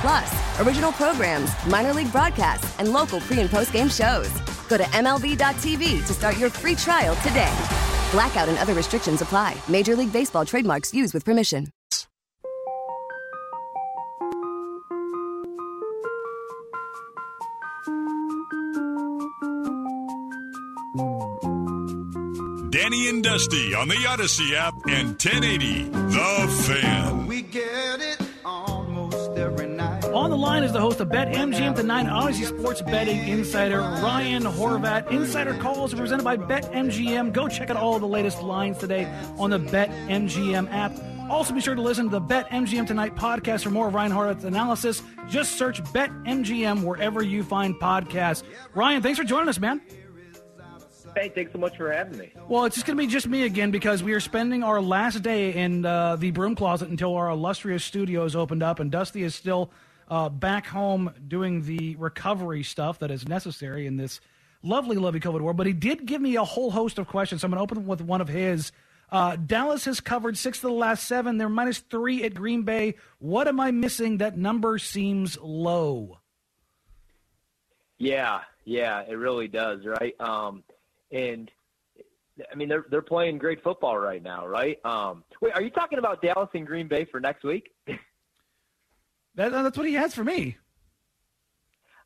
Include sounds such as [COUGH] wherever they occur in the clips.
Plus, original programs, minor league broadcasts, and local pre and post game shows. Go to MLB.tv to start your free trial today. Blackout and other restrictions apply. Major League Baseball trademarks used with permission. Danny and Dusty on the Audacy app and 1080 The Fan. We get it almost every night. On the line is the host of Bet MGM Tonight, Audacy Sports Betting Insider Ryan Horvat. Insider calls are presented by Bet MGM. Go check out all the latest lines today on the Bet MGM app. Also, be sure to listen to the Bet MGM Tonight podcast for more of Ryan Horvat's analysis. Just search Bet MGM wherever you find podcasts. Ryan, thanks for joining us, man. Hey, thanks so much for having me. Well, it's just going to be just me again because we are spending our last day in uh, the broom closet until our illustrious studio is opened up, and Dusty is still uh, back home doing the recovery stuff that is necessary in this lovely, lovely COVID world. But he did give me a whole host of questions. So I'm going to open with one of his. Uh, Dallas has covered six of the last seven. They're minus three at Green Bay. What am I missing? That number seems low. Yeah, yeah, it really does, right? Um, and I mean they're they're playing great football right now, right? Um, wait, are you talking about Dallas and Green Bay for next week? [LAUGHS] that, that's what he has for me.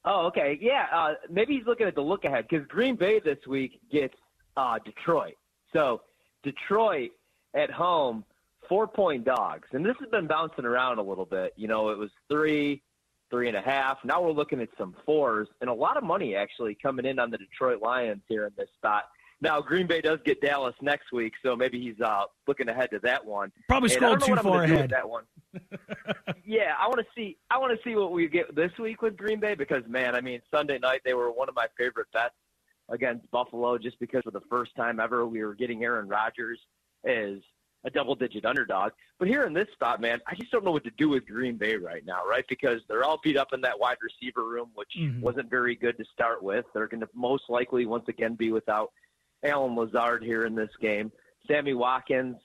Oh, okay, yeah. Uh, maybe he's looking at the look ahead because Green Bay this week gets uh, Detroit. So Detroit at home, four point dogs, and this has been bouncing around a little bit. You know, it was three, three and a half. Now we're looking at some fours and a lot of money actually coming in on the Detroit Lions here in this spot. Now Green Bay does get Dallas next week, so maybe he's uh, looking ahead to that one. Probably scrolled too far ahead. that one. Yeah, I want to see. I want to see what we get this week with Green Bay because man, I mean Sunday night they were one of my favorite bets against Buffalo just because for the first time ever we were getting Aaron Rodgers as a double digit underdog. But here in this spot, man, I just don't know what to do with Green Bay right now, right? Because they're all beat up in that wide receiver room, which Mhm. wasn't very good to start with. They're going to most likely once again be without Allen Lazard here in this game. Sammy Watkins,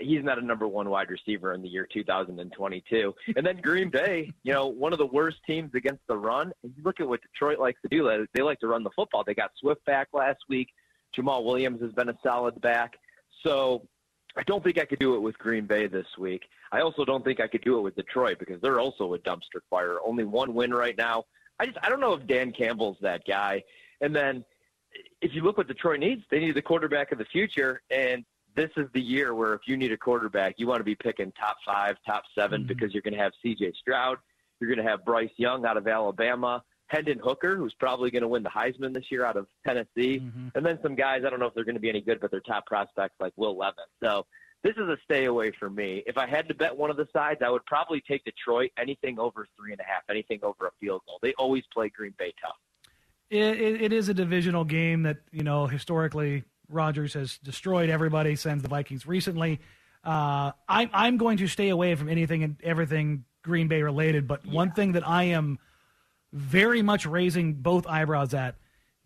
he's not a number one wide receiver in the year 2022. And then Green Bay, you know, one of the worst teams against the run. And you look at what Detroit likes to do. They- like to run the football. They got Swift back last week. Jamaal Williams has been a solid back. So I don't think I could do it with Green Bay this week. I also don't think I could do it with Detroit because they're also a dumpster fire. Only one win right now. I just I don't know if Dan Campbell's that guy. And then if you look what Detroit needs, they need the quarterback of the future. And this is the year where if you need a quarterback, you want to be picking top five, top 7 mm-hmm. because you're going to have C.J. Stroud, you're going to have Bryce Young out of Alabama, Hendon Hooker, who's probably going to win the Heisman this year out of Tennessee, mm-hmm. and then some guys I don't know if they're going to be any good, but they're top prospects like Will Levis. So this is a stay away for me. If I had to bet one of the sides, I would probably take Detroit. Anything over three and a half, anything over a field goal. They always play Green Bay tough. It, it, it is a divisional game that you know historically Rodgers has destroyed everybody since the Vikings recently. Uh, I, I'm going to stay away from anything and everything Green Bay related. But one thing that I am very much raising both eyebrows at,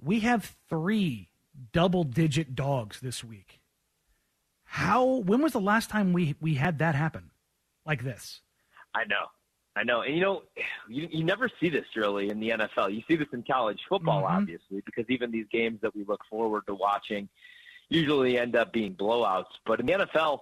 we have three double-digit dogs this week. How? When was the last time we we had that happen like this? I know. I know. And you know, [SIGHS] you, you never see this really in the NFL. You see this in college football, Mhm. obviously, because even these games that we look forward to watching usually end up being blowouts. But in the NFL,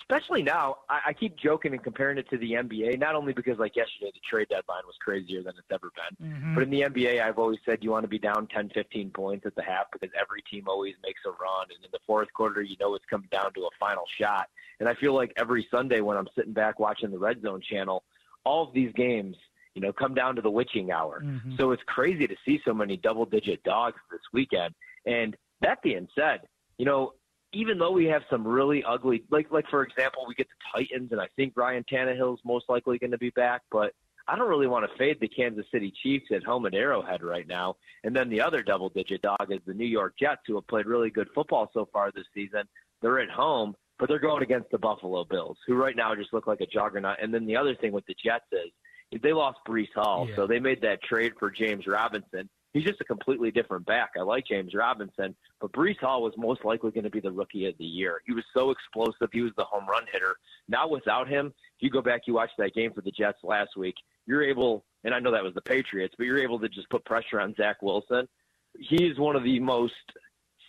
especially now, I, I keep joking and comparing it to the NBA, not only because like yesterday the trade deadline was crazier than it's ever been, Mhm. but in the NBA, I've always said you want to be down 10, 15 points at the half because every team always makes a run, and in the fourth quarter, you know it's coming down to a final shot. And I feel like every Sunday when I'm sitting back watching the Red Zone channel, all of these games, you know, come down to the witching hour. Mhm. So it's crazy to see so many double-digit dogs this weekend. And that being said, you know, even though we have some really ugly, like like for example, we get the Titans, and I think Ryan Tannehill's most likely going to be back, but I don't really want to fade the Kansas City Chiefs at home at Arrowhead right now. And then the other double-digit dog is the New York Jets, who have played really good football so far this season. They're at home, but they're going against the Buffalo Bills, who right now just look like a juggernaut. And then the other thing with the Jets is they lost Breece Hall, Yeah. so they made that trade for James Robinson. He's just a completely different back. I like James Robinson, but Breece Hall was most likely going to be the rookie of the year. He was so explosive. He was the home run hitter. Now without him, if you go back, you watch that game for the Jets last week, you're able, and I know that was the Patriots, but you're able to just put pressure on Zach Wilson. He is one of the most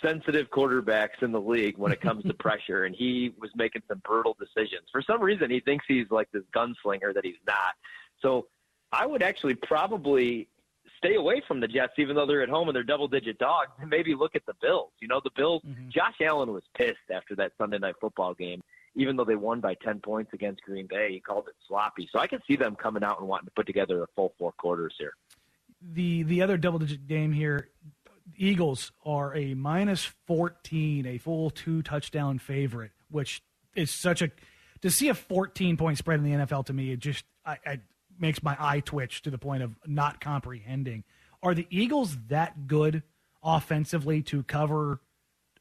sensitive quarterbacks in the league when it comes to [LAUGHS] pressure, and he was making some brutal decisions. For some reason, he thinks he's like this gunslinger that he's not. So I would actually probably stay away from the Jets, even though they're at home and they're double digit dogs, and maybe look at the Bills. You know, the Bills, Mhm. Josh Allen was pissed after that Sunday night football game. Even though they won by 10 points against Green Bay, he called it sloppy. So I can see them coming out and wanting to put together a full four quarters here. the the other double digit game here eagles are a minus 14 a full two touchdown favorite which is such a to see a 14 point spread in the nfl to me it just I, I makes my eye twitch to the point of not comprehending. Are the eagles that good offensively to cover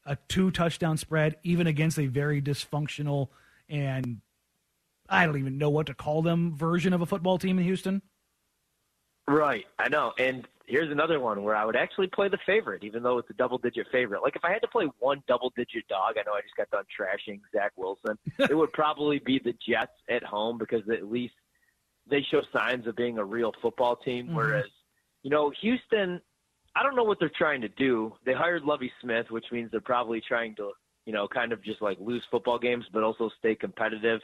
a two touchdown spread even against a very dysfunctional and i don't even know what to call them version of a football team in houston? Right, I know. And here's another one where I would actually play the favorite, even though it's a double digit favorite. Like if I had to play one double digit dog, I know I just got done trashing Zach Wilson. [LAUGHS] it would probably be the Jets at home because at least they show signs of being a real football team. Mhm. Whereas, you know, Houston, I don't know what they're trying to do. They hired Lovie Smith, which means they're probably trying to, you know, kind of just like lose football games, but also stay competitive.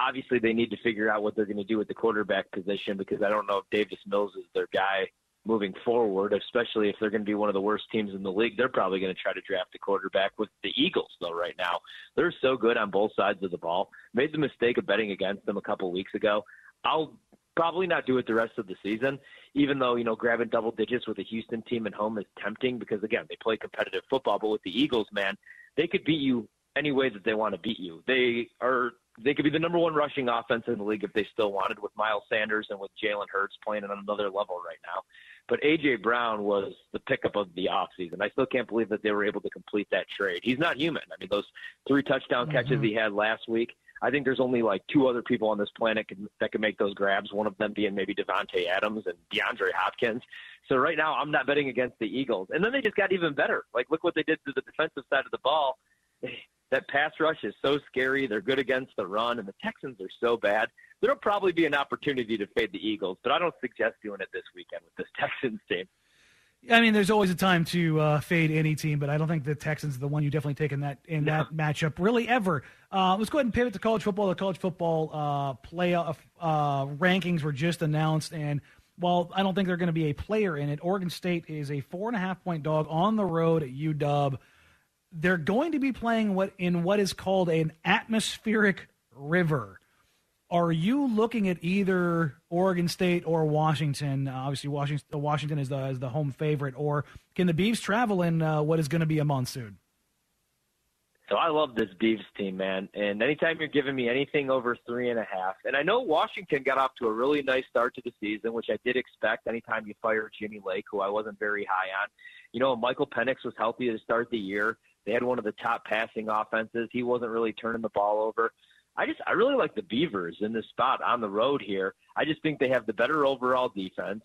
Obviously, they need to figure out what they're going to do with the quarterback position because I don't know if Davis Mills is their guy moving forward, especially if they're going to be one of the worst teams in the league. They're probably going to try to draft a quarterback with the Eagles, though, right now. They're so good on both sides of the ball. Made the mistake of betting against them a couple weeks ago. I'll probably not do it the rest of the season, even though, you know, grabbing double digits with a Houston team at home is tempting because, again, they play competitive football. But with the Eagles, man, they could beat you any way that they want to beat you. They are they could be the number one rushing offense in the league if they still wanted with Miles Sanders and with Jalen Hurts playing on another level right now. But AJ Brown was the pickup of the offseason. I still can't believe that they were able to complete that trade. He's not human. I mean, those three touchdown catches Mhm. he had last week. I think there's only like two other people on this planet can, that can make those grabs. One of them being maybe Davante Adams and DeAndre Hopkins. So right now, I'm not betting against the Eagles. And then they just got even better. Like look what they did to the defensive side of the ball. That pass rush is so scary. They're good against the run, and the Texans are so bad. There'll probably be an opportunity to fade the Eagles, but I don't suggest doing it this weekend with this [LAUGHS] Texans team. I mean, there's always a time to uh, fade any team, but I don't think the Texans are the one you definitely take in that in that matchup really ever. Uh, let's go ahead and pivot to college football. The college football uh, playoff uh, rankings were just announced, and while I don't think they're going to be a player in it, Oregon State is a four and a half point dog on the road at UW. They're going to be playing what in what is called an atmospheric river. Are you looking at either Oregon State or Washington? Uh, obviously, Washington, Washington is the is the home favorite. Or can the Beavs travel in uh, what is going to be a monsoon? So I love this Beavs team, man. And anytime you're giving me anything over three and a half, and I know Washington got off to a really nice start to the season, which I did expect. Anytime you fire Jimmy Lake, who I wasn't very high on, you know, Michael Penix was healthy to start the year. They had one of the top passing offenses. He wasn't really turning the ball over. I just I really like the Beavers in this spot on the road here. I just think they have the better overall defense.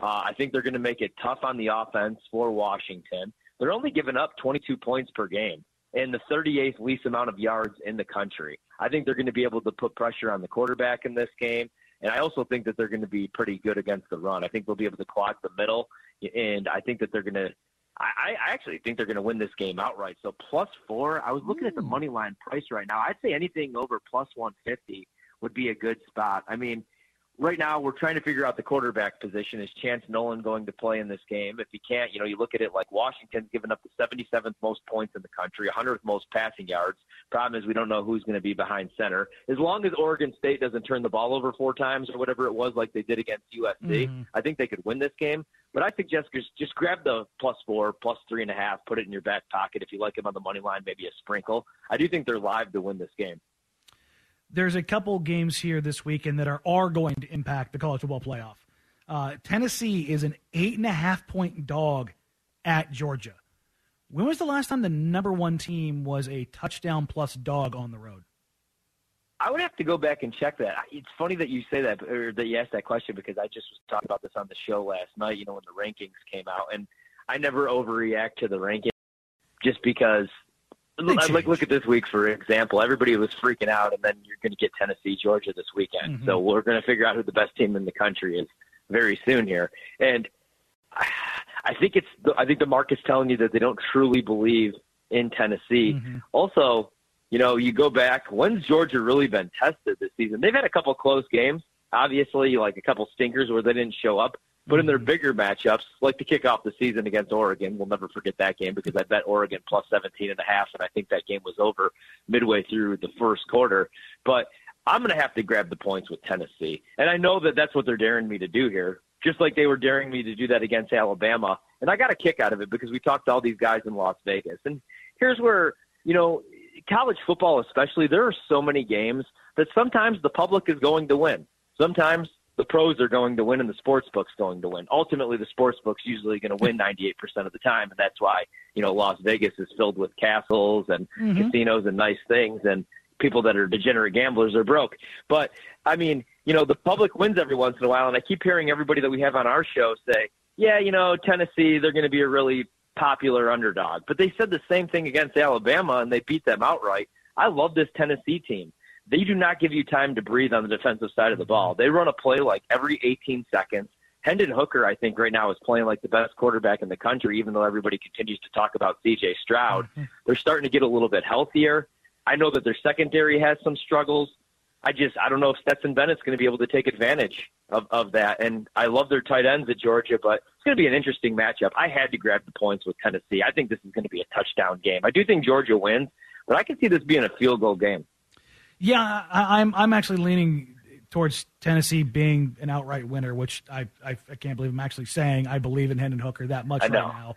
Uh, I think they're going to make it tough on the offense for Washington. They're only giving up 22 points per game and the 38th least amount of yards in the country. I think they're going to be able to put pressure on the quarterback in this game. And I also think that they're going to be pretty good against the run. I think they'll be able to clog the middle, and I think that they're going to I, I actually think they're going to win this game outright. So plus four. I was looking at the money line price right now. I'd say anything over plus 150 would be a good spot. I mean, right now we're trying to figure out the quarterback position. Is Chance Nolan going to play in this game? If he can't, you know, you look at it like Washington's given up the 77th most points in the country, 100th most passing yards. Problem is we don't know who's going to be behind center. As long as Oregon State doesn't turn the ball over four times or whatever it was like they did against USC, mm-hmm. I think they could win this game. But I suggest just just grab the plus four, plus three and a half, put it in your back pocket. If you like them on the money line, maybe a sprinkle. I do think they're live to win this game there's a couple games here this weekend that are, are going to impact the college football playoff. Uh, Tennessee is an eight and a half point dog at Georgia. When was the last time the number one team was a touchdown plus dog on the road? I would have to go back and check that. It's funny that you say that or that you asked that question because I just was talking about this on the show last night. You know when the rankings came out, and I never overreact to the rankings just because like look at this week for example. Everybody was freaking out, and then you're going to get Tennessee, Georgia this weekend. Mm-hmm. So we're going to figure out who the best team in the country is very soon here. And I think it's I think the market's telling you that they don't truly believe in Tennessee. Mm-hmm. Also, you know, you go back. When's Georgia really been tested this season? They've had a couple close games. Obviously, like a couple stinkers where they didn't show up. But in their mm-hmm. bigger matchups, like to kick off the season against Oregon, we'll never forget that game because I bet Oregon plus 17 and a half, and I think that game was over midway through the first quarter. But I'm going to have to grab the points with Tennessee. And I know that that's what they're daring me to do here, just like they were daring me to do that against Alabama. And I got a kick out of it because we talked to all these guys in Las Vegas. And here's where, you know, college football especially, there are so many games that sometimes the public is going to win. Sometimes the pros are going to win and the sports book's going to win. Ultimately, the sports book's usually going to win [LAUGHS] 98% of the time, and that's why you know Las Vegas is filled with castles and mm-hmm. casinos and nice things, and people that are degenerate gamblers are broke. But I mean, you know, the public wins every once in a while, and I keep hearing everybody that we have on our show say, "Yeah, you know, Tennessee, they're going to be a really popular underdog." But they said the same thing against Alabama, and they beat them outright. I love this Tennessee team they do not give you time to breathe on the defensive side of the ball. They run a play like every 18 seconds. Hendon Hooker, I think, right now is playing like the best quarterback in the country, even though everybody continues to talk about CJ Stroud. Mm-hmm. They're starting to get a little bit healthier. I know that their secondary has some struggles. I just I don't know if Stetson Bennett's going to be able to take advantage of, of that. And I love their tight ends at Georgia, but it's going to be an interesting matchup. I had to grab the points with Tennessee. I think this is going to be a touchdown game. I do think Georgia wins, but I can see this being a field goal game. Yeah, I, am I'm, I'm actually leaning towards Tennessee being an outright winner, which I, I, I can't believe I'm actually saying. I believe in Hendon Hooker that much right now.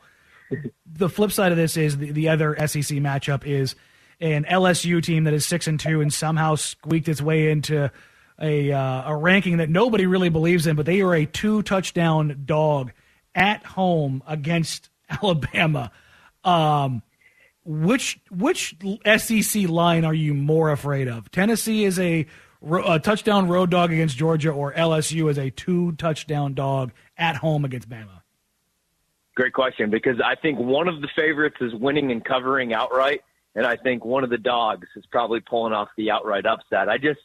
the flip side of this is the, the other SEC matchup is an LSU team that is six and two and somehow squeaked its way into a uh, a ranking that nobody really believes in, but they are a two touchdown dog at home against [LAUGHS] Alabama. Um, which which SEC line are you more afraid of? Tennessee is a, a touchdown road dog against Georgia, or LSU is a two touchdown dog at home against Bama? Great question because I think one of the favorites is winning and covering outright, and I think one of the dogs is probably pulling off the outright upset. I just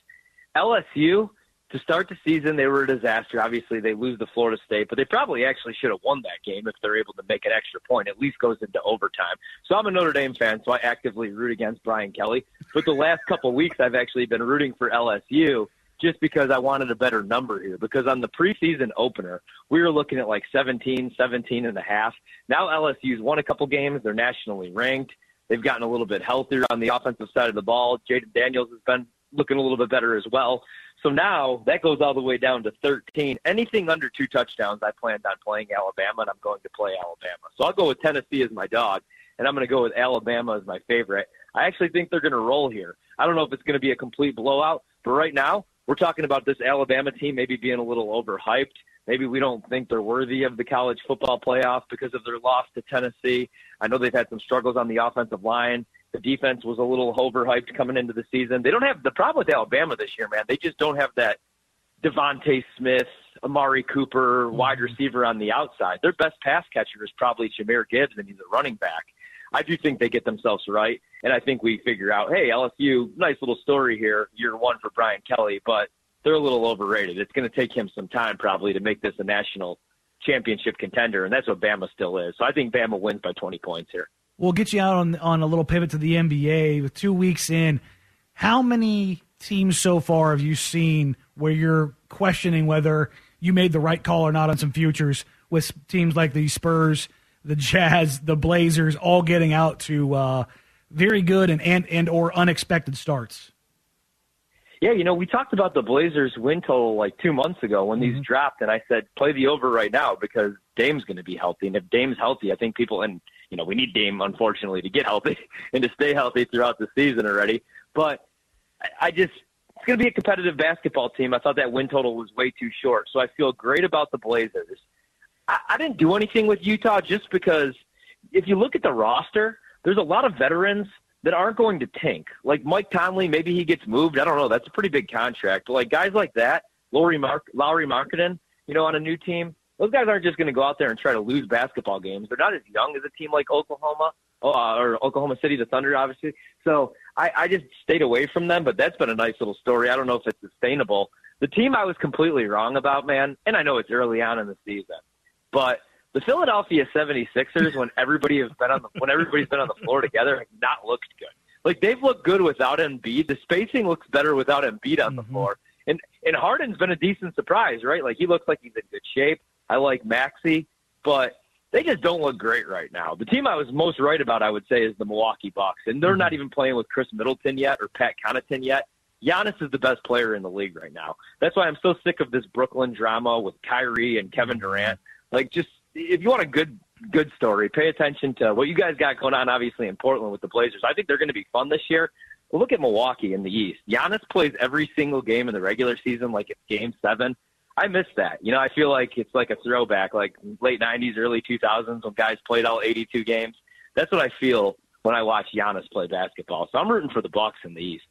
LSU to start the season, they were a disaster. Obviously, they lose to Florida State, but they probably actually should have won that game if they're able to make an extra point. At least goes into overtime. So I'm a Notre Dame fan, so I actively root against Brian Kelly. But the last couple of weeks, I've actually been rooting for LSU just because I wanted a better number here. Because on the preseason opener, we were looking at like 17, 17 and a half. Now LSU's won a couple games. They're nationally ranked. They've gotten a little bit healthier on the offensive side of the ball. Jayden Daniels has been looking a little bit better as well. So now that goes all the way down to 13. Anything under two touchdowns, I planned on playing Alabama, and I'm going to play Alabama. So I'll go with Tennessee as my dog, and I'm going to go with Alabama as my favorite. I actually think they're going to roll here. I don't know if it's going to be a complete blowout, but right now we're talking about this Alabama team maybe being a little overhyped. Maybe we don't think they're worthy of the college football playoff because of their loss to Tennessee. I know they've had some struggles on the offensive line. The defense was a little overhyped coming into the season. They don't have the problem with Alabama this year, man. They just don't have that DeVonta Smith, Amari Cooper mm-hmm. wide receiver on the outside. Their best pass catcher is probably Jahmyr Gibbs, and he's a running back. I do think they get themselves right, and I think we figure out, hey, LSU, nice little story here, year one for Brian Kelly, but they're a little overrated. It's going to take him some time probably to make this a national championship contender, and that's what Bama still is. So I think Bama wins by 20 points here. We'll get you out on on a little pivot to the NBA with two weeks in. How many teams so far have you seen where you're questioning whether you made the right call or not on some futures with teams like the Spurs, the Jazz, the Blazers, all getting out to uh, very good and, and and or unexpected starts? Yeah, you know, we talked about the Blazers win total like two months ago when these mm-hmm. dropped, and I said play the over right now because Dame's going to be healthy, and if Dame's healthy, I think people and you know we need Dame unfortunately to get healthy [LAUGHS] and to stay healthy throughout the season already. But I, I just it's going to be a competitive basketball team. I thought that win total was way too short, so I feel great about the Blazers. I, I didn't do anything with Utah just because if you look at the roster, there's a lot of veterans that aren't going to tank. Like Mike Conley, maybe he gets moved. I don't know. That's a pretty big contract. Like guys like that, Lauri Mark, Lauri Markkanen, you know, on a new team, those guys aren't just going to go out there and try to lose basketball games. They're not as young as a team like Oklahoma uh, or Oklahoma City, the Thunder, obviously. So I, I just stayed away from them. But that's been a nice little story. I don't know if it's sustainable. The team I was completely wrong about, man, and I know it's early on in the season, but the Philadelphia 76ers when everybody has been on the when everybody's been on the floor together have not looked good. Like they've looked good without Embiid. The spacing looks better without Embiid on the Mhm. floor. And and Harden's been a decent surprise, right? Like he looks like he's in good shape. I like Maxey, but they just don't look great right now. The team I was most right about, I would say, is the Milwaukee Bucks, and they're not even playing with Khris Middleton yet or Pat Connaughton yet. Giannis is the best player in the league right now. That's why I'm so sick of this Brooklyn drama with Kyrie and Kevin Durant. Like, just if you want a good good story, pay attention to what you guys got going on. Obviously in Portland with the Blazers, I think they're going to be fun this year. Look at Milwaukee in the East. Giannis plays every single game in the regular season like it's Game Seven. I miss that. You know, I feel like it's like a throwback, like late '90s, early 2000s when guys played all 82 games. That's what I feel when I watch Giannis play basketball. So I'm rooting for the Bucks in the East.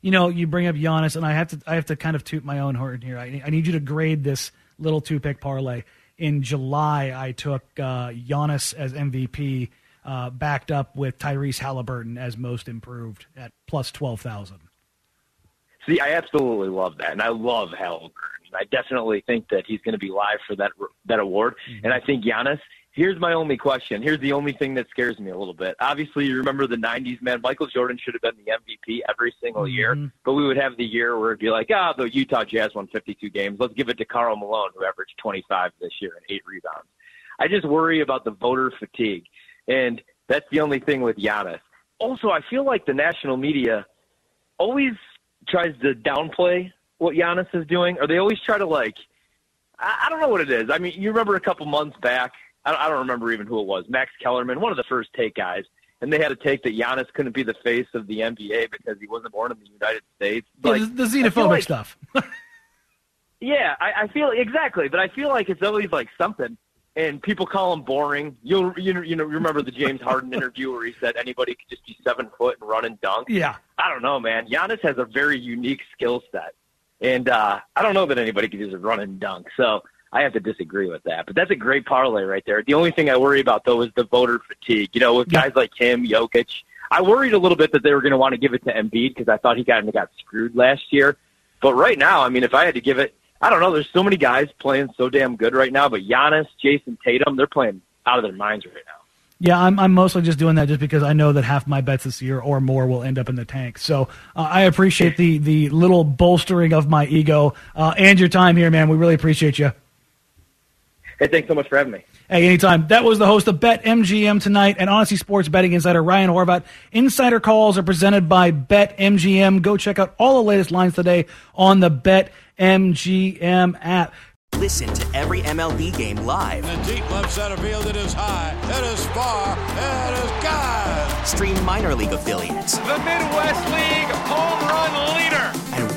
You know, you bring up Giannis, and I have to I have to kind of toot my own horn here. I, I need you to grade this little two pick parlay. In July, I took uh, Giannis as MVP, uh, backed up with Tyrese Halliburton as most improved at plus twelve thousand. See, I absolutely love that, and I love Halliburton. I definitely think that he's going to be live for that that award, and I think Giannis. Here's my only question. Here's the only thing that scares me a little bit. Obviously, you remember the '90s, man. Michael Jordan should have been the MVP every single year, Mhm. but we would have the year where it'd be like, ah, the Utah Jazz won 52 games. Let's give it to Karl Malone, who averaged 25 this year and eight rebounds. I just worry about the voter fatigue, and that's the only thing with Giannis. Also, I feel like the national media always tries to downplay what Giannis is doing, or they always try to like. I, I don't know what it is. I mean, you remember a couple months back. I don't, remember even who it was. Max Kellerman, one of the first take guys, and they had a take that Giannis couldn't be the face of the NBA because he wasn't born in the United States. Like, the, the xenophobic like- stuff. [LAUGHS] yeah, I, I feel exactly, but I feel like it's always like something, and people call him boring. You'll you know you know remember the James Harden [LAUGHS] interview where he said anybody could just be seven foot and run and dunk. yeah, I don't know, man. Giannis has a very unique skill set, and uh, I don't know that anybody could just run and dunk. So I have to disagree with that. But that's a great parlay right there. The only thing I worry about though is the voter fatigue. You know, with guys like him, Jokic. I worried a little bit that they were going to want to give it to Embiid because I thought he of got screwed last year. But right now, I mean, if I had to give it, I don't know. There's so many guys playing so damn good right now. But Giannis, Jayson Tatum, they're playing out of their minds right now. yeah. I'm I'm mostly just doing that just because I know that half my bets this year or more will end up in the tank. So uh, I appreciate the the little bolstering of my ego uh, and your time here, man. We really appreciate you. Hey, thanks so much for having me. Hey, anytime. That was the host of Bet MGM tonight and Audacy Sports betting insider Ryan Horvat. Insider calls are presented by Bet MGM. Go check out all the latest lines today on the Bet MGM app. Listen to every MLB game live. In the deep left center field, it is high, it is far, it is God. Stream minor league affiliates The Midwest League home run leader.